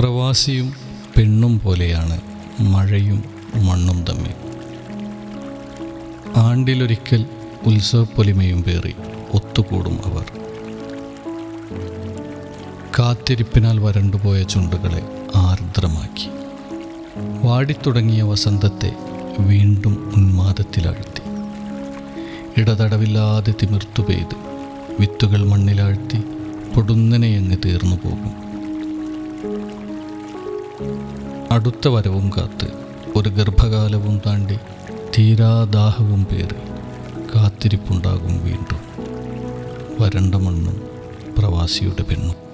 പ്രവാസിയും പെണ്ണും പോലെയാണ് മഴയും മണ്ണും തമ്മിൽ. ആണ്ടിലൊരിക്കൽ ഉത്സവപ്പൊലിമയും പേറി ഒത്തുകൂടും അവർ. കാത്തിരിപ്പിനാൽ വരണ്ടുപോയ ചുണ്ടുകളെ ആർദ്രമാക്കി. വാടിത്തുടങ്ങിയ വസന്തത്തെ വീണ്ടും ഉന്മാദത്തിലാഴ്ത്തി. ഇടതടവില്ലാതെ തിമിർത്തു പെയ്ത് വിത്തുകൾ മണ്ണിലാഴ്ത്തി പൊടുന്നനെയങ്ങ് തീർന്നു പോകും. അടുത്ത വരവും കാത്ത് ഒരു ഗർഭകാലവും താണ്ടി തീരാദാഹവും പേറി കാത്തിരിപ്പുണ്ടാകും വീണ്ടും. വരണ്ട മണ്ണും പ്രവാസിയുടെ പെണ്ണും.